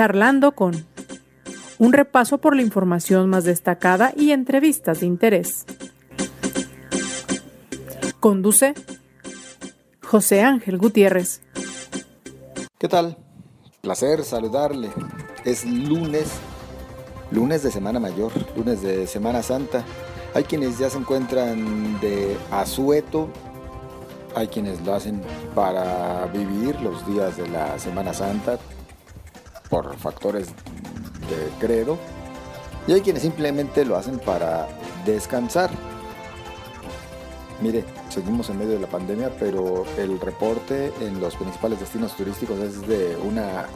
Charlando con un repaso por la información más destacada y entrevistas de interés. Conduce José Ángel Gutiérrez. ¿Qué tal? Placer saludarle. Es lunes, lunes de Semana Mayor, lunes de Semana Santa. Hay quienes ya se encuentran de asueto, hay quienes lo hacen para vivir los días de la Semana Santa por factores de credo y hay quienes simplemente lo hacen para descansar. Mire, seguimos en medio de la pandemia, pero el reporte en los principales destinos turísticos es de una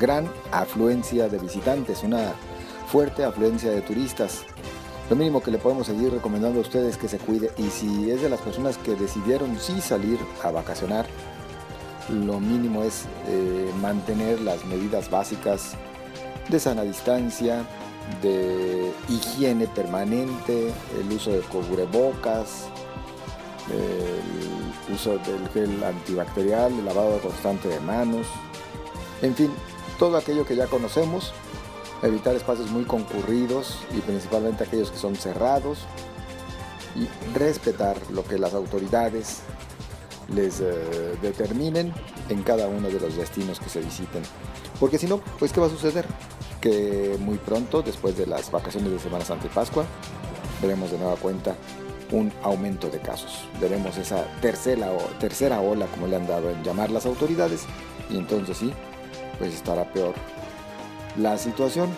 gran afluencia de visitantes, una fuerte afluencia de turistas. Lo mínimo que le podemos seguir recomendando a ustedes es que se cuide y si es de las personas que decidieron sí salir a vacacionar, lo mínimo es eh, mantener las medidas básicas de sana distancia, de higiene permanente, el uso de cubrebocas, el uso del gel antibacterial, el lavado constante de manos, en fin, todo aquello que ya conocemos, evitar espacios muy concurridos y principalmente aquellos que son cerrados y respetar lo que las autoridades les eh, determinen en cada uno de los destinos que se visiten. Porque si no, pues ¿qué va a suceder? Que muy pronto, después de las vacaciones de Semana Santa y Pascua, veremos de nueva cuenta un aumento de casos. Veremos esa tercera, tercera ola, como le han dado en llamar las autoridades, y entonces sí, pues estará peor la situación.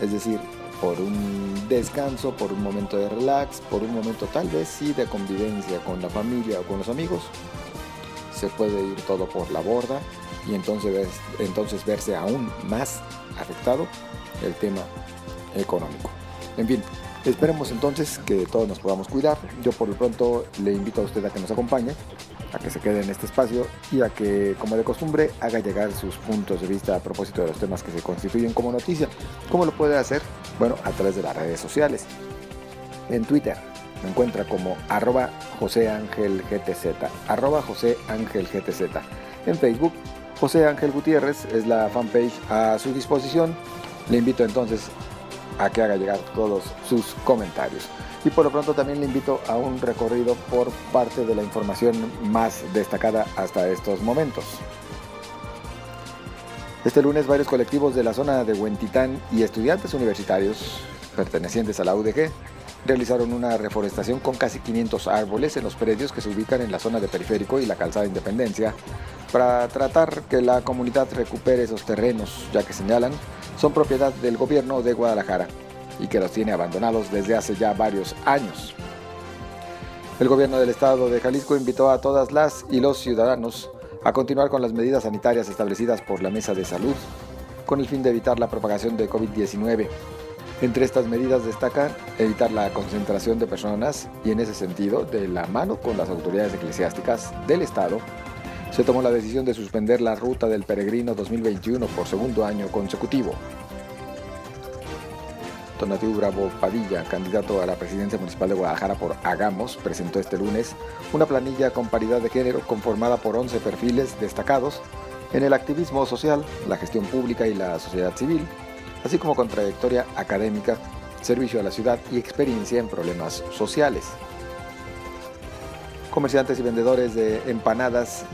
Es decir, por un descanso, por un momento de relax, por un momento tal vez sí de convivencia con la familia o con los amigos, se puede ir todo por la borda y entonces, entonces verse aún más afectado el tema económico. En fin, Esperemos entonces que todos nos podamos cuidar. Yo por lo pronto le invito a usted a que nos acompañe, a que se quede en este espacio y a que, como de costumbre, haga llegar sus puntos de vista a propósito de los temas que se constituyen como noticia. ¿Cómo lo puede hacer? Bueno, a través de las redes sociales. En Twitter me encuentra como arroba José Ángel arroba José Ángel GTZ. En Facebook, José Ángel Gutiérrez es la fanpage a su disposición. Le invito entonces a que haga llegar todos sus comentarios. Y por lo pronto también le invito a un recorrido por parte de la información más destacada hasta estos momentos. Este lunes varios colectivos de la zona de Huentitán y estudiantes universitarios pertenecientes a la UDG realizaron una reforestación con casi 500 árboles en los predios que se ubican en la zona de Periférico y la Calzada Independencia para tratar que la comunidad recupere esos terrenos, ya que señalan son propiedad del gobierno de Guadalajara y que los tiene abandonados desde hace ya varios años. El gobierno del estado de Jalisco invitó a todas las y los ciudadanos a continuar con las medidas sanitarias establecidas por la Mesa de Salud con el fin de evitar la propagación de COVID-19. Entre estas medidas destacan evitar la concentración de personas y en ese sentido, de la mano con las autoridades eclesiásticas del Estado, se tomó la decisión de suspender la ruta del peregrino 2021 por segundo año consecutivo. Donativo Bravo Padilla, candidato a la presidencia municipal de Guadalajara por Hagamos, presentó este lunes una planilla con paridad de género conformada por 11 perfiles destacados en el activismo social, la gestión pública y la sociedad civil, así como con trayectoria académica, servicio a la ciudad y experiencia en problemas sociales. Comerciantes y vendedores de empanadas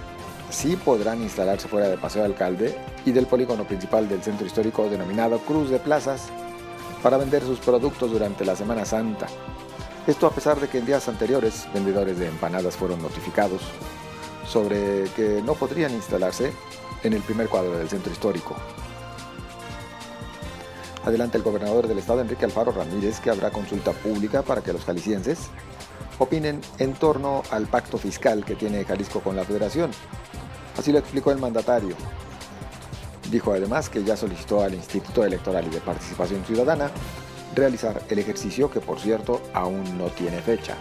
sí podrán instalarse fuera de Paseo Alcalde y del polígono principal del centro histórico denominado Cruz de Plazas para vender sus productos durante la Semana Santa. Esto a pesar de que en días anteriores vendedores de empanadas fueron notificados sobre que no podrían instalarse en el primer cuadro del centro histórico. Adelante el gobernador del estado Enrique Alfaro Ramírez que habrá consulta pública para que los jaliscienses opinen en torno al pacto fiscal que tiene Jalisco con la federación Así lo explicó el mandatario. Dijo además que ya solicitó al Instituto Electoral y de Participación Ciudadana realizar el ejercicio que por cierto aún no tiene fecha.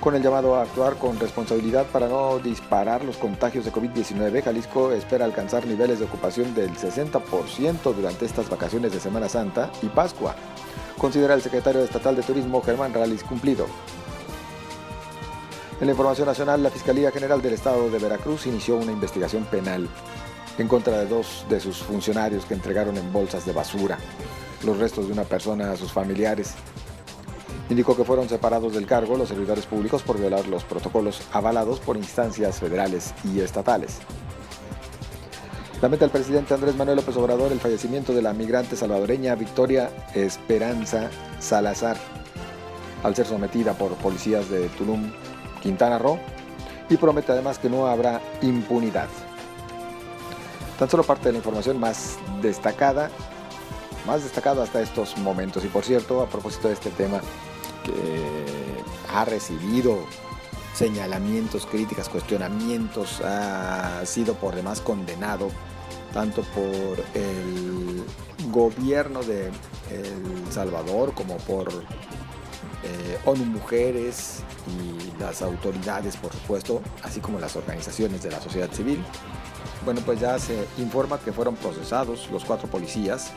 Con el llamado a actuar con responsabilidad para no disparar los contagios de COVID-19, Jalisco espera alcanzar niveles de ocupación del 60% durante estas vacaciones de Semana Santa y Pascua, considera el secretario estatal de Turismo Germán Ralis cumplido. En la información nacional, la Fiscalía General del Estado de Veracruz inició una investigación penal en contra de dos de sus funcionarios que entregaron en bolsas de basura los restos de una persona a sus familiares. Indicó que fueron separados del cargo los servidores públicos por violar los protocolos avalados por instancias federales y estatales. Lamenta el presidente Andrés Manuel López Obrador el fallecimiento de la migrante salvadoreña Victoria Esperanza Salazar, al ser sometida por policías de Tulum, Quintana Roo, y promete además que no habrá impunidad. Tan solo parte de la información más destacada, más destacada hasta estos momentos. Y por cierto, a propósito de este tema, que ha recibido señalamientos, críticas, cuestionamientos, ha sido por demás condenado tanto por el gobierno de El Salvador como por eh, ONU Mujeres y las autoridades, por supuesto, así como las organizaciones de la sociedad civil. Bueno, pues ya se informa que fueron procesados los cuatro policías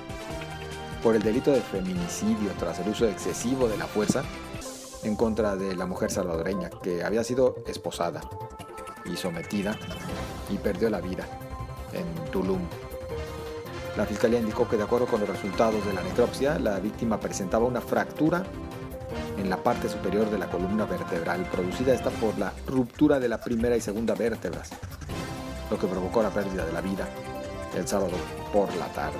por el delito de feminicidio tras el uso excesivo de la fuerza en contra de la mujer salvadoreña que había sido esposada y sometida y perdió la vida en Tulum. La fiscalía indicó que de acuerdo con los resultados de la necropsia, la víctima presentaba una fractura en la parte superior de la columna vertebral, producida esta por la ruptura de la primera y segunda vértebras, lo que provocó la pérdida de la vida el sábado por la tarde.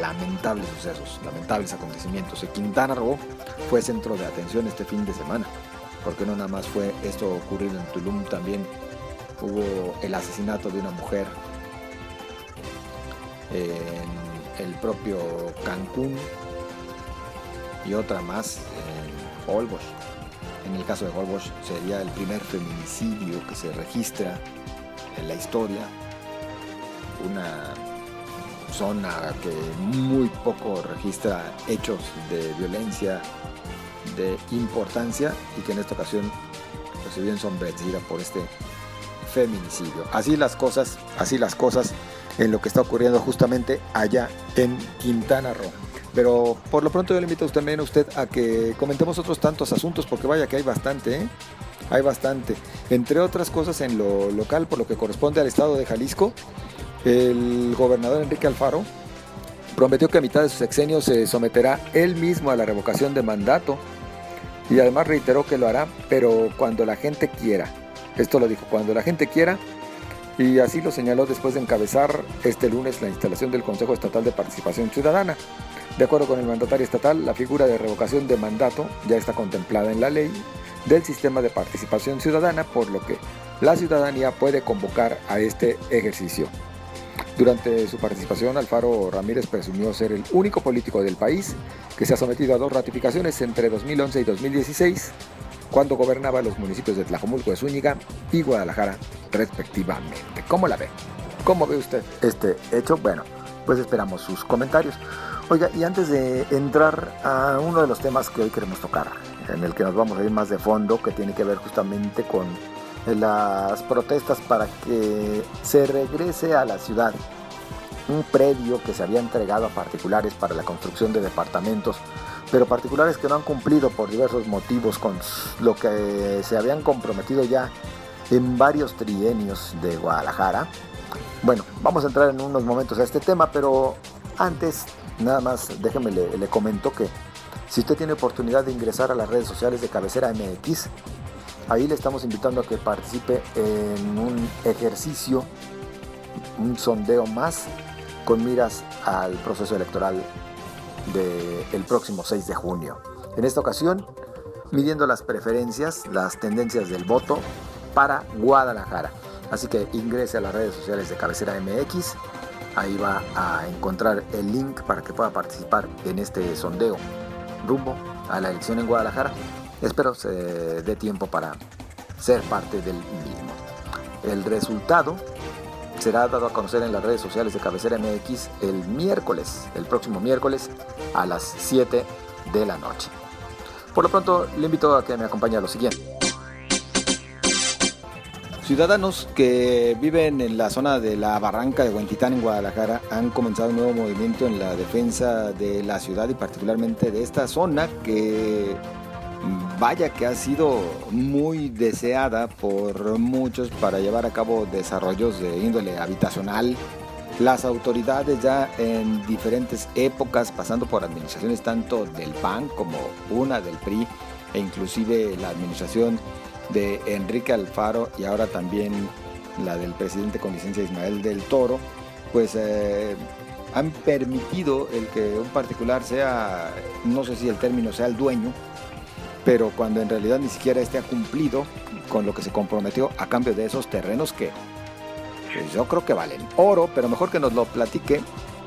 Lamentables sucesos, lamentables acontecimientos. En Quintana Roo fue centro de atención este fin de semana, porque no nada más fue esto ocurrido en Tulum, también hubo el asesinato de una mujer en el propio Cancún y otra más en Holbox. En el caso de Holbox sería el primer feminicidio que se registra en la historia. Una zona que muy poco registra hechos de violencia de importancia y que en esta ocasión pues, se vio ensombrecida por este feminicidio. Así las cosas, así las cosas en lo que está ocurriendo justamente allá en Quintana Roo. Pero por lo pronto yo le invito a usted, también a usted a que comentemos otros tantos asuntos, porque vaya que hay bastante, ¿eh? Hay bastante. Entre otras cosas en lo local, por lo que corresponde al estado de Jalisco, el gobernador Enrique Alfaro prometió que a mitad de su sexenio se someterá él mismo a la revocación de mandato y además reiteró que lo hará, pero cuando la gente quiera. Esto lo dijo, cuando la gente quiera, y así lo señaló después de encabezar este lunes la instalación del Consejo Estatal de Participación Ciudadana. De acuerdo con el mandatario estatal, la figura de revocación de mandato ya está contemplada en la ley del sistema de participación ciudadana, por lo que la ciudadanía puede convocar a este ejercicio. Durante su participación, Alfaro Ramírez presumió ser el único político del país que se ha sometido a dos ratificaciones entre 2011 y 2016 cuando gobernaba los municipios de Tlajomulco de Zúñiga y Guadalajara, respectivamente. ¿Cómo la ve? ¿Cómo ve usted este hecho? Bueno, pues esperamos sus comentarios. Oiga, y antes de entrar a uno de los temas que hoy queremos tocar, en el que nos vamos a ir más de fondo, que tiene que ver justamente con las protestas para que se regrese a la ciudad un predio que se había entregado a particulares para la construcción de departamentos pero particulares que no han cumplido por diversos motivos con lo que se habían comprometido ya en varios trienios de Guadalajara. Bueno, vamos a entrar en unos momentos a este tema, pero antes, nada más, déjeme le, le comento que si usted tiene oportunidad de ingresar a las redes sociales de Cabecera MX, ahí le estamos invitando a que participe en un ejercicio, un sondeo más con miras al proceso electoral del próximo 6 de junio. En esta ocasión, midiendo las preferencias, las tendencias del voto para Guadalajara. Así que ingrese a las redes sociales de Cabecera MX. Ahí va a encontrar el link para que pueda participar en este sondeo rumbo a la elección en Guadalajara. Espero se dé tiempo para ser parte del mismo. El resultado será dado a conocer en las redes sociales de Cabecera MX el miércoles, el próximo miércoles a las 7 de la noche. Por lo pronto, le invito a que me acompañe a lo siguiente. Ciudadanos que viven en la zona de la barranca de Huentitán en Guadalajara han comenzado un nuevo movimiento en la defensa de la ciudad y particularmente de esta zona que vaya que ha sido muy deseada por muchos para llevar a cabo desarrollos de índole habitacional. Las autoridades ya en diferentes épocas, pasando por administraciones tanto del PAN como una del PRI, e inclusive la administración de Enrique Alfaro y ahora también la del presidente con licencia Ismael del Toro, pues eh, han permitido el que un particular sea, no sé si el término sea el dueño, pero cuando en realidad ni siquiera este ha cumplido con lo que se comprometió a cambio de esos terrenos que pues, yo creo que valen oro, pero mejor que nos lo platique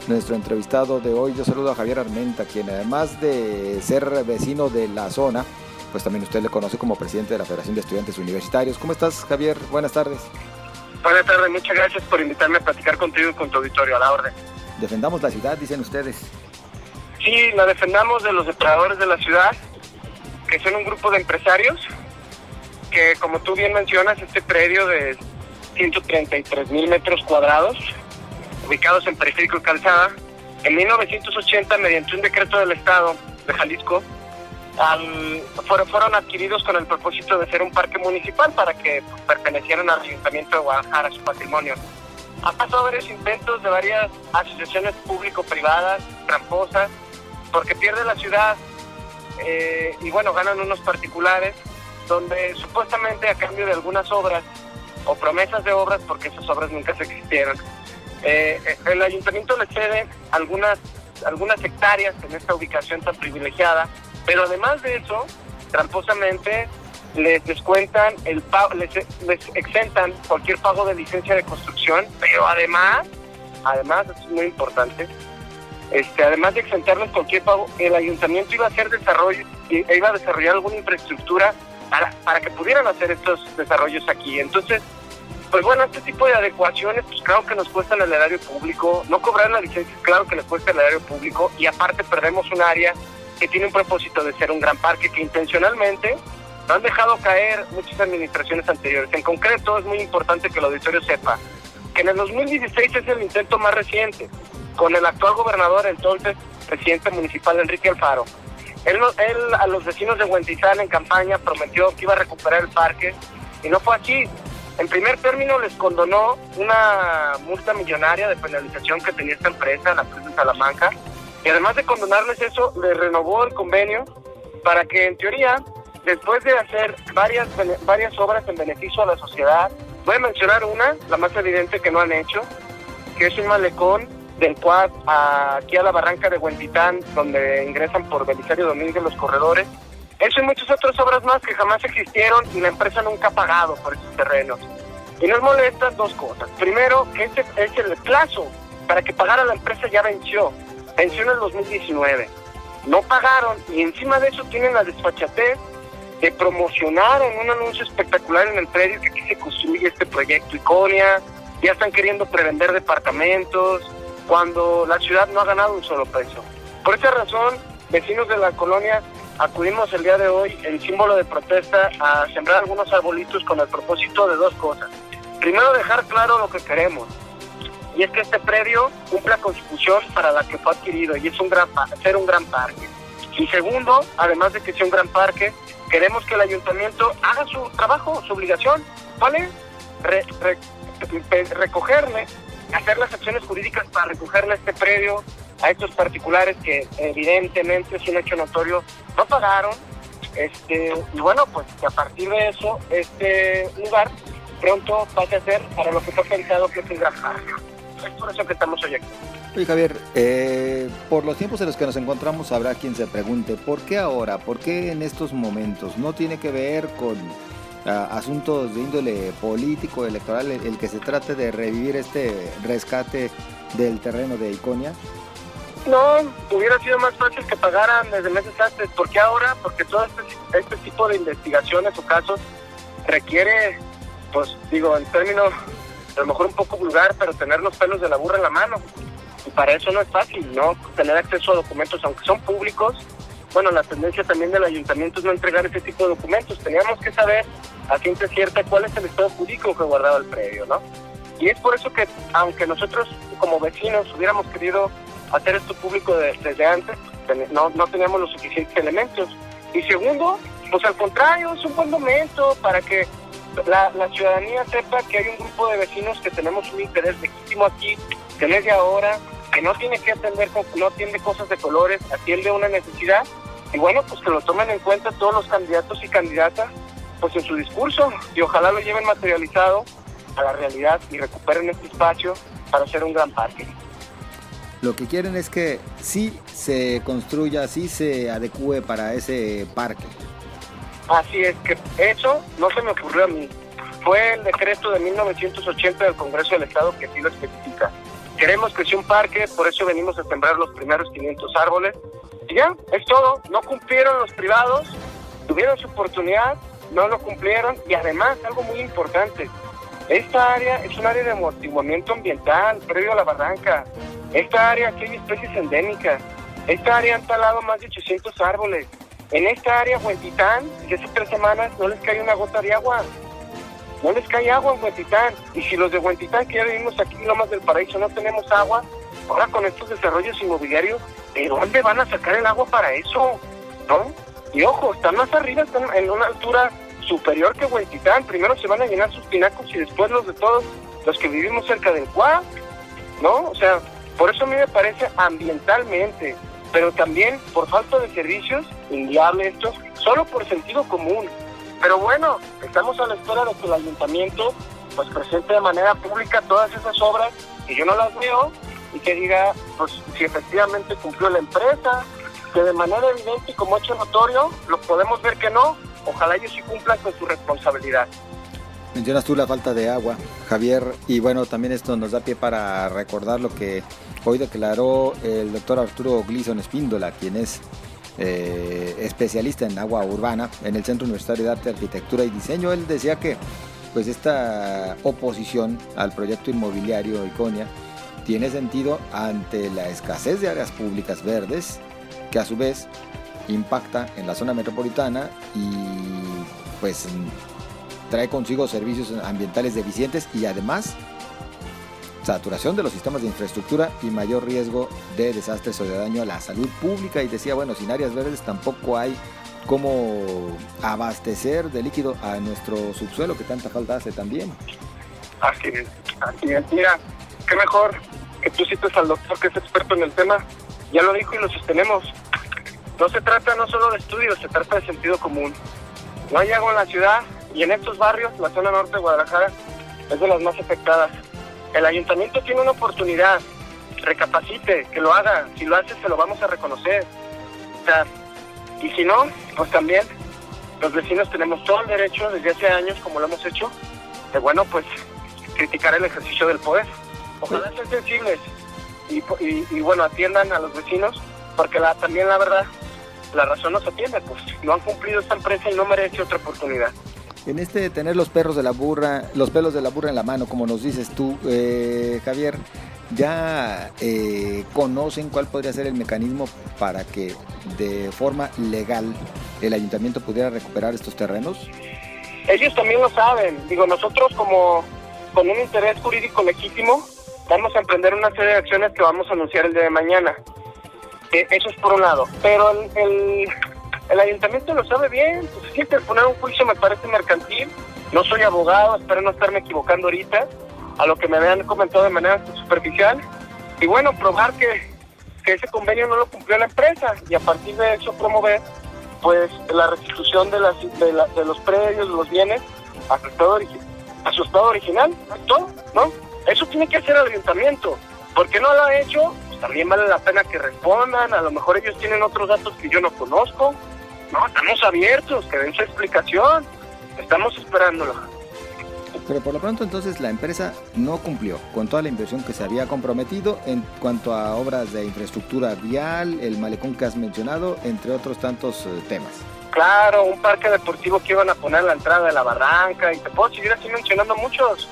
nuestro entrevistado de hoy. Yo saludo a Javier Armenta, quien además de ser vecino de la zona, pues también usted le conoce como presidente de la Federación de Estudiantes Universitarios. ¿Cómo estás, Javier? Buenas tardes. Buenas tardes, muchas gracias por invitarme a platicar contigo y con tu auditorio, a la orden. Defendamos la ciudad, dicen ustedes. Sí, la defendamos de los depredadores de la ciudad, que son un grupo de empresarios que, como tú bien mencionas, este predio de 133 mil metros cuadrados, ubicados en Periférico y Calzada, en 1980, mediante un decreto del Estado de Jalisco, fueron, fueron adquiridos con el propósito de ser un parque municipal para que pertenecieran al Ayuntamiento de Guadalajara, su patrimonio. Ha pasado varios intentos de varias asociaciones público-privadas, tramposas, porque pierde la ciudad eh, y bueno, ganan unos particulares donde supuestamente a cambio de algunas obras o promesas de obras, porque esas obras nunca se existieron, eh, el ayuntamiento le cede algunas, algunas hectáreas en esta ubicación tan privilegiada, pero además de eso, tramposamente les descuentan el pago, les, exentan cualquier pago de licencia de construcción, pero además, además, es muy importante, este, además de exentarles cualquier pago, el ayuntamiento iba a hacer desarrollo, iba a desarrollar alguna infraestructura para, para que pudieran hacer estos desarrollos aquí. Entonces, pues bueno, este tipo de adecuaciones, pues claro que nos cuestan el erario público, no cobrar la licencia, claro que les cuesta el erario público, y aparte perdemos un área que tiene un propósito de ser un gran parque que intencionalmente lo han dejado caer muchas administraciones anteriores. En concreto, es muy importante que el auditorio sepa que en el 2016 es el intento más reciente, con el actual gobernador, entonces presidente municipal Enrique Alfaro. Él, él a los vecinos de Huentizán en campaña prometió que iba a recuperar el parque y no fue así. En primer término les condonó una multa millonaria de penalización que tenía esta empresa, la empresa de Salamanca, y además de condonarles eso, le renovó el convenio para que en teoría, después de hacer varias, varias obras en beneficio a la sociedad, voy a mencionar una, la más evidente que no han hecho, que es un malecón del cual aquí a la barranca de Huentitán, donde ingresan por Belisario Domínguez los corredores. Eso y muchas otras obras más que jamás existieron y la empresa nunca ha pagado por esos terrenos. Y nos molestan dos cosas. Primero, que ese es el plazo para que pagara la empresa ya venció venció en el 2019. No pagaron y encima de eso tienen la desfachatez de promocionar en un anuncio espectacular en el predio que aquí se construye este proyecto Iconia, ya están queriendo prevender departamentos, cuando la ciudad no ha ganado un solo peso. Por esa razón, vecinos de la colonia acudimos el día de hoy en símbolo de protesta a sembrar algunos arbolitos con el propósito de dos cosas. Primero, dejar claro lo que queremos, y es que este predio cumpla con su función para la que fue adquirido y es un gran ser un gran parque. Y segundo, además de que sea un gran parque, queremos que el ayuntamiento haga su trabajo, su obligación, ¿vale? recogerle, hacer las acciones jurídicas para recogerle este predio a estos particulares que evidentemente es un hecho notorio, no pagaron, este, y bueno, pues que a partir de eso, este lugar pronto pase a ser para lo que fue pensado que es un gran parque es por eso que estamos hoy aquí. Oye Javier, eh, por los tiempos en los que nos encontramos habrá quien se pregunte, ¿por qué ahora? ¿Por qué en estos momentos? ¿No tiene que ver con ah, asuntos de índole político, electoral, el, que se trate de revivir este rescate del terreno de Iconia? No, hubiera sido más fácil que pagaran desde meses antes. ¿Por qué ahora? Porque todo este, este tipo de investigaciones o casos requiere, pues digo, en términos a lo mejor un poco vulgar, pero tener los pelos de la burra en la mano. Y para eso no es fácil, ¿no? Tener acceso a documentos, aunque son públicos. Bueno, la tendencia también del ayuntamiento es no entregar ese tipo de documentos. Teníamos que saber a ciencia cierta cuál es el estado jurídico que guardaba el predio, ¿no? Y es por eso que, aunque nosotros como vecinos hubiéramos querido hacer esto público desde antes, no, no teníamos los suficientes elementos. Y segundo, pues al contrario, es un buen momento para que la, ciudadanía sepa que hay un grupo de vecinos que tenemos un interés legítimo aquí, que no es de ahora, que no tiene que atender, no atiende cosas de colores, atiende una necesidad, y bueno, pues que lo tomen en cuenta todos los candidatos y candidatas, pues en su discurso, y ojalá lo lleven materializado a la realidad y recuperen este espacio para hacer un gran parque. Lo que quieren es que sí se construya, sí se adecue para ese parque. Así es que eso no se me ocurrió a mí. Fue el decreto de 1980 del Congreso del Estado que sí lo especifica. Queremos que sea un parque, por eso venimos a sembrar los primeros 500 árboles. Y ya, es todo. No cumplieron los privados, tuvieron su oportunidad, no lo cumplieron. Y además, algo muy importante, esta área es un área de amortiguamiento ambiental previo a la barranca. Esta área aquí hay especies endémicas. Esta área han talado más de 800 árboles. En esta área, Huentitán, desde hace tres semanas no les cae una gota de agua. No les cae agua en Huentitán. Y si los de Huentitán, que ya vivimos aquí en Lomas del Paraíso, no tenemos agua, ahora con estos desarrollos inmobiliarios, ¿de dónde van a sacar el agua para eso? ¿No? Y ojo, están más arriba, están en una altura superior que Huentitán. Primero se van a llenar sus pinacos y después los de todos los que vivimos cerca del Cuá. ¿No? O sea, por eso a mí me parece ambientalmente, pero también por falta de servicios, inviable esto, solo por sentido común. Pero bueno, estamos a la espera de que el ayuntamiento pues presente de manera pública todas esas obras que yo no las veo y que diga pues si efectivamente cumplió la empresa, que de manera evidente y como hecho notorio lo podemos ver que no, ojalá ellos sí cumplan con su responsabilidad. Mencionas tú la falta de agua, Javier, y bueno, también esto nos da pie para recordar lo que hoy declaró el doctor Arturo Gleason Espíndola, quien es eh, especialista en agua urbana en el Centro Universitario de Arte, Arquitectura y Diseño. Él decía que pues esta oposición al proyecto inmobiliario Iconia tiene sentido ante la escasez de áreas públicas verdes, que a su vez impacta en la zona metropolitana y pues trae consigo servicios ambientales deficientes y además saturación de los sistemas de infraestructura y mayor riesgo de desastres o de daño a la salud pública. Y decía, bueno, sin áreas verdes tampoco hay cómo abastecer de líquido a nuestro subsuelo que tanta falta hace también. Así es, así es. Mira, qué mejor que tú cites al doctor que es experto en el tema. Ya lo dijo y lo sostenemos. No se trata no solo de estudios, se trata de sentido común. No hay agua en la ciudad y en estos barrios, la zona norte de Guadalajara es de las más afectadas. El ayuntamiento tiene una oportunidad, recapacite, que lo haga. Si lo hace, se lo vamos a reconocer. O sea, y si no, pues también los vecinos tenemos todo el derecho, desde hace años, como lo hemos hecho, de bueno, pues criticar el ejercicio del poder. Ojalá sean sensibles y, y, bueno, atiendan a los vecinos, porque la, también la verdad, la razón no se atiende, pues no han cumplido esta empresa y no merece otra oportunidad en este de tener los perros de la burra, los pelos de la burra en la mano, como nos dices tú, eh, Javier, ¿ya eh, conocen cuál podría ser el mecanismo para que de forma legal el ayuntamiento pudiera recuperar estos terrenos? Ellos también lo saben. Digo, nosotros como con un interés jurídico legítimo vamos a emprender una serie de acciones que vamos a anunciar el día de mañana. Eh, eso es por un lado. Pero el el ayuntamiento lo sabe bien, pues si poner un juicio me parece mercantil. No soy abogado, espero no estarme equivocando ahorita a lo que me habían comentado de manera superficial. Y bueno, probar que, que ese convenio no lo cumplió la empresa y a partir de eso promover pues la restitución de, las, de, los predios, de los bienes a su estado, a su estado original, ¿no? Eso tiene que hacer el ayuntamiento. porque no lo ha hecho? Pues también vale la pena que respondan, a lo mejor ellos tienen otros datos que yo no conozco. No, estamos abiertos, que den su explicación. Estamos esperándolo. Pero por lo pronto entonces la empresa no cumplió con toda la inversión que se había comprometido en cuanto a obras de infraestructura vial, el malecón que has mencionado, entre otros tantos eh, temas. Claro, un parque deportivo que iban a poner a la entrada de la barranca y te puedo seguir así mencionando muchos.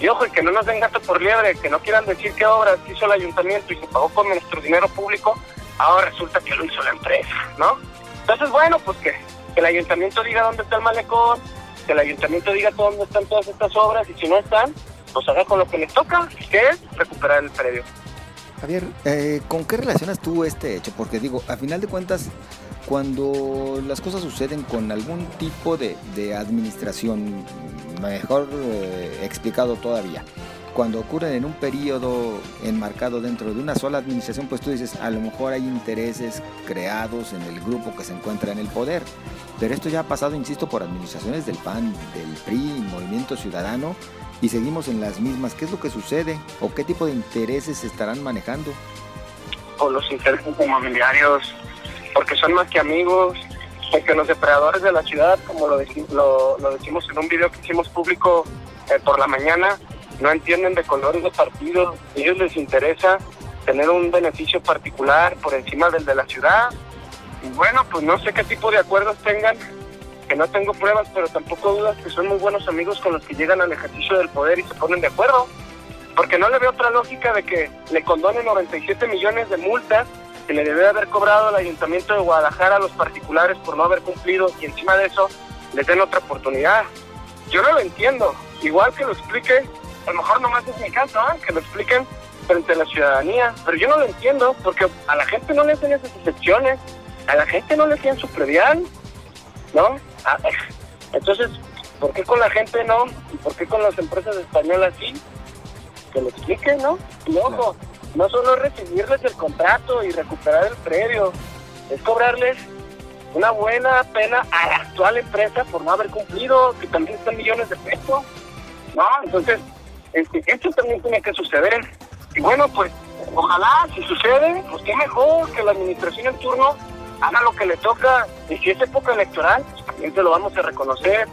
Y ojo, que no nos den gato por liebre, que no quieran decir qué obras hizo el ayuntamiento y se pagó con nuestro dinero público, ahora resulta que lo hizo la empresa, ¿no? Entonces, bueno, pues que, el ayuntamiento diga dónde está el malecón, que el ayuntamiento diga dónde están todas estas obras y si no están, pues haga con lo que les toca, que es recuperar el predio. Javier, eh, ¿con qué relacionas tú este hecho? Porque digo, a final de cuentas, cuando las cosas suceden con algún tipo de, administración, mejor eh, explicado todavía, cuando ocurren en un periodo enmarcado dentro de una sola administración, pues tú dices, a lo mejor hay intereses creados en el grupo que se encuentra en el poder. Pero esto ya ha pasado, insisto, por administraciones del PAN, del PRI, Movimiento Ciudadano, y seguimos en las mismas. ¿Qué es lo que sucede? ¿O qué tipo de intereses se estarán manejando? O los intereses inmobiliarios, porque son más que amigos, porque los depredadores de la ciudad, como lo, lo, decimos en un video que hicimos público eh, por la mañana, no entienden de colores de partido. A ellos les interesa tener un beneficio particular por encima del de la ciudad. Y bueno, pues no sé qué tipo de acuerdos tengan, que no tengo pruebas, pero tampoco dudas que son muy buenos amigos con los que llegan al ejercicio del poder y se ponen de acuerdo. Porque no le veo otra lógica de que le condonen 97 millones de multas que le debe haber cobrado el Ayuntamiento de Guadalajara a los particulares por no haber cumplido y encima de eso les den otra oportunidad. Yo no lo entiendo. Igual que lo explique a lo mejor nomás es mi caso, ¿eh? que lo expliquen frente a la ciudadanía, pero yo no lo entiendo, porque a la gente no le hacen esas excepciones, a la gente no le hacían su previal, ¿no? Entonces, ¿por qué con la gente no? ¿Y por qué con las empresas españolas sí? Que lo expliquen, ¿no? Y ojo, no solo es recibirles el contrato y recuperar el predio, es cobrarles una buena pena a la actual empresa por no haber cumplido, que también están millones de pesos, ¿no? Entonces, este, esto también tiene que suceder. Y bueno, pues ojalá si sucede, pues qué mejor que la administración en turno haga lo que le toca. Y si es época electoral, pues también te lo vamos a reconocer.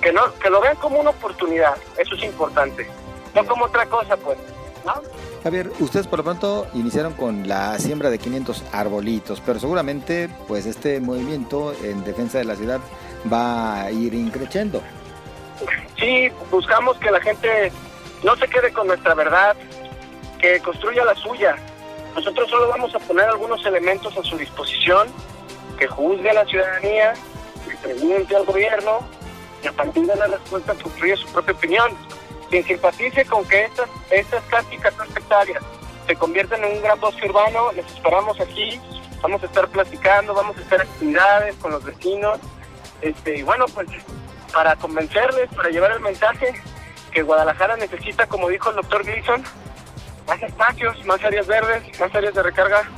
Que, no, que lo vean como una oportunidad, eso es importante. No como otra cosa, pues. ¿no? Javier, ustedes por lo pronto iniciaron con la siembra de 500 arbolitos, pero seguramente pues este movimiento en defensa de la ciudad va a ir increciendo. Sí, buscamos que la gente no se quede con nuestra verdad, que construya la suya. Nosotros solo vamos a poner algunos elementos a su disposición, que juzgue a la ciudadanía, que pregunte al gobierno y a partir de la respuesta construya su propia opinión. Quien simpatice con que estas, estas casi 14 hectáreas se conviertan en un gran bosque urbano, les esperamos aquí, vamos a estar platicando, vamos a hacer actividades con los vecinos, este, y bueno, pues para convencerles, para llevar el mensaje, que Guadalajara necesita, como dijo el doctor Gleason, más espacios, más áreas verdes, más áreas de recarga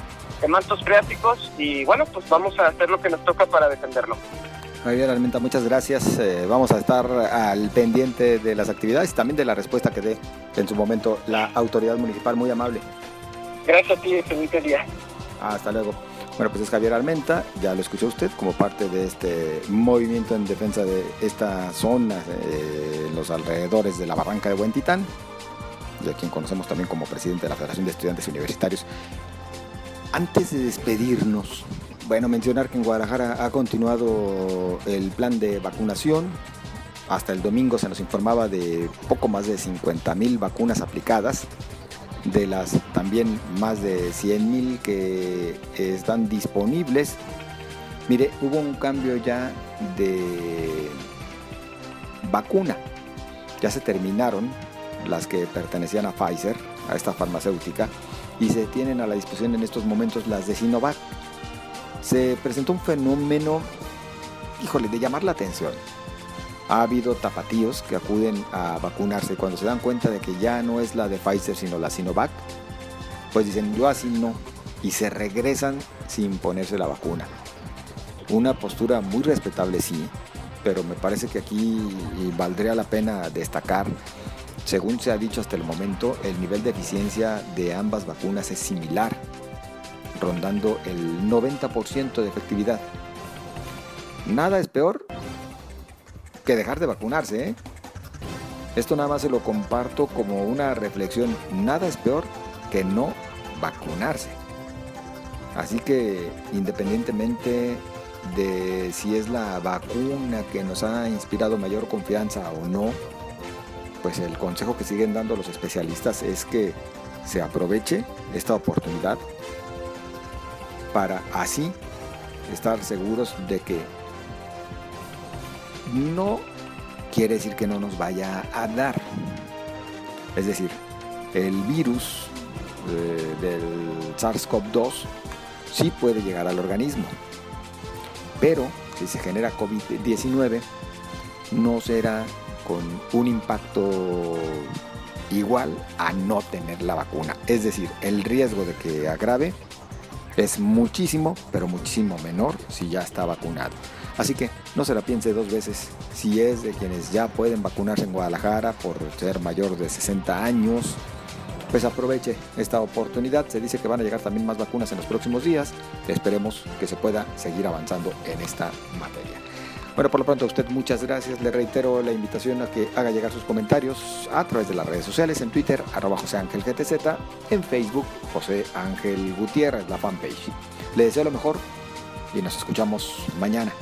de mantos freáticos y bueno, pues vamos a hacer lo que nos toca para defenderlo. Javier Almenta, muchas gracias. Eh, vamos a estar al pendiente de las actividades y también de la respuesta que dé en su momento la autoridad municipal. Muy amable. Gracias a ti, feliz día. Hasta luego. Bueno, pues es Javier Almenta, ya lo escuchó usted como parte de este movimiento en defensa de esta zona, eh, los alrededores de la barranca de Huentitán, y a quien conocemos también como presidente de la Federación de Estudiantes Universitarios. Antes de despedirnos, bueno, mencionar que en Guadalajara ha continuado el plan de vacunación. Hasta el domingo se nos informaba de poco más de 50 mil vacunas aplicadas de las también más de 100.000 que están disponibles. Mire, hubo un cambio ya de vacuna. Ya se terminaron las que pertenecían a Pfizer, a esta farmacéutica, y se tienen a la disposición en estos momentos las de Sinovac. Se presentó un fenómeno, híjole, de llamar la atención ha habido tapatíos que acuden a vacunarse cuando se dan cuenta de que ya no es la de Pfizer sino la Sinovac, pues dicen yo así no y se regresan sin ponerse la vacuna. Una postura muy respetable sí, pero me parece que aquí valdría la pena destacar, según se ha dicho hasta el momento, el nivel de eficiencia de ambas vacunas es similar, rondando el 90% de efectividad. Nada es peor que dejar de vacunarse. ¿eh? Esto nada más se lo comparto como una reflexión. Nada es peor que no vacunarse. Así que independientemente de si es la vacuna que nos ha inspirado mayor confianza o no, pues el consejo que siguen dando los especialistas es que se aproveche esta oportunidad para así estar seguros de que no quiere decir que no nos vaya a dar. Es decir, el virus eh, del SARS-CoV-2 sí puede llegar al organismo. pero si se genera COVID-19 no será con un impacto igual a no tener la vacuna. Es decir, el riesgo de que agrave es muchísimo, pero muchísimo menor si ya está vacunado. Así que no se la piense dos veces si es de quienes ya pueden vacunarse en Guadalajara por ser mayor de 60 años. Pues aproveche esta oportunidad. Se dice que van a llegar también más vacunas en los próximos días. Esperemos que se pueda seguir avanzando en esta materia. Bueno, por lo pronto a usted muchas gracias. Le reitero la invitación a que haga llegar sus comentarios a través de las redes sociales, en Twitter, arroba José Ángel GTZ, en Facebook, José Ángel Gutiérrez, la fanpage. Le deseo lo mejor y nos escuchamos mañana.